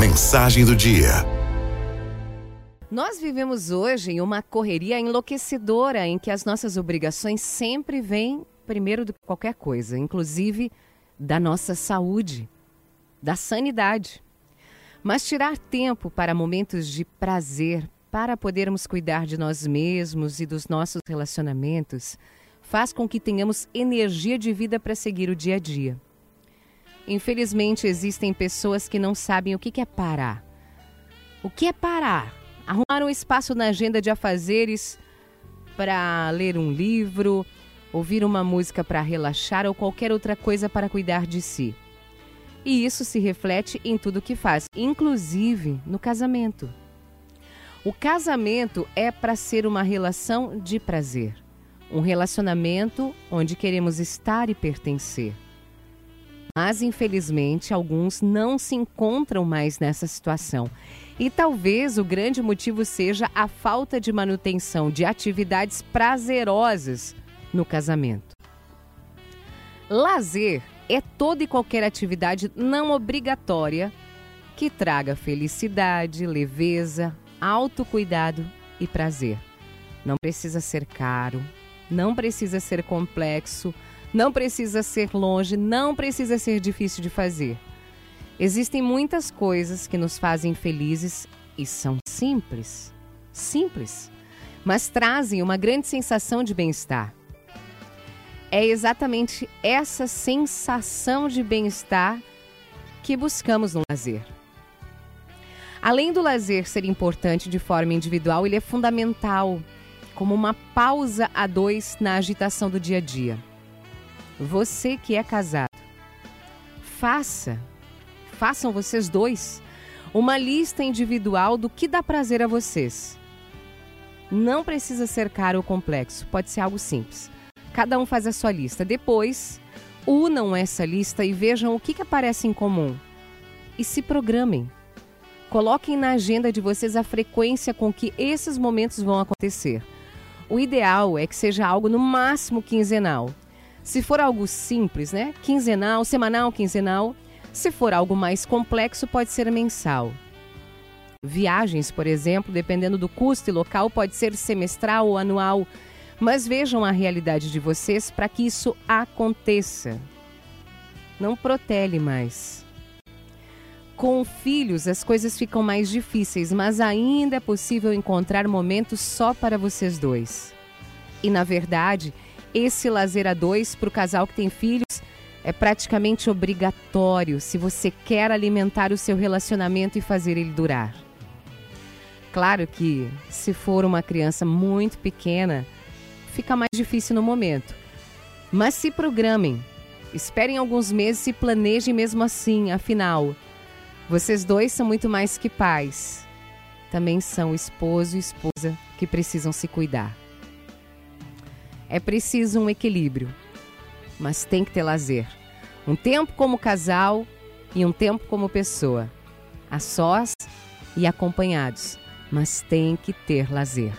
Mensagem do dia. Nós vivemos hoje em uma correria enlouquecedora em que as nossas obrigações sempre vêm primeiro que qualquer coisa, inclusive da nossa saúde, da sanidade. Mas tirar tempo para momentos de prazer, para podermos cuidar de nós mesmos e dos nossos relacionamentos, faz com que tenhamos energia de vida para seguir o dia a dia. Infelizmente, existem pessoas que não sabem o que é parar. O que é parar? Arrumar um espaço na agenda de afazeres para ler um livro, ouvir uma música para relaxar ou qualquer outra coisa para cuidar de si. E isso se reflete em tudo que faz, inclusive no casamento. O casamento é para ser uma relação de prazer, um relacionamento onde queremos estar e pertencer. Mas, infelizmente, alguns não se encontram mais nessa situação. E talvez o grande motivo seja a falta de manutenção de atividades prazerosas no casamento. Lazer é toda e qualquer atividade não obrigatória que traga felicidade, leveza, autocuidado e prazer. Não precisa ser caro, não precisa ser complexo, não precisa ser longe, não precisa ser difícil de fazer. Existem muitas coisas que nos fazem felizes e são simples, simples, mas trazem uma grande sensação de bem-estar. É exatamente essa sensação de bem-estar que buscamos no lazer. Além do lazer ser importante de forma individual, ele é fundamental como uma pausa a dois na agitação do dia a dia. Você que é casado, faça, façam vocês dois uma lista individual do que dá prazer a vocês. Não precisa ser caro ou complexo, pode ser algo simples. Cada um faz a sua lista. Depois, unam essa lista e vejam o que, que aparece em comum. E se programem. Coloquem na agenda de vocês a frequência com que esses momentos vão acontecer. O ideal é que seja algo no máximo quinzenal. Se for algo simples, né? Quinzenal, semanal, quinzenal. Se for algo mais complexo, pode ser mensal. Viagens, por exemplo, dependendo do custo e local, pode ser semestral ou anual. Mas vejam a realidade de vocês para que isso aconteça. Não protele mais. Com filhos, as coisas ficam mais difíceis, mas ainda é possível encontrar momentos só para vocês dois. E, na verdade, esse lazer a dois para o casal que tem filhos é praticamente obrigatório se você quer alimentar o seu relacionamento e fazer ele durar. Claro que, se for uma criança muito pequena, fica mais difícil no momento. Mas se programem, esperem alguns meses e planejem mesmo assim, afinal. Vocês dois são muito mais que pais. Também são esposo e esposa que precisam se cuidar. É preciso um equilíbrio, mas tem que ter lazer. Um tempo como casal e um tempo como pessoa. A sós e acompanhados, mas tem que ter lazer.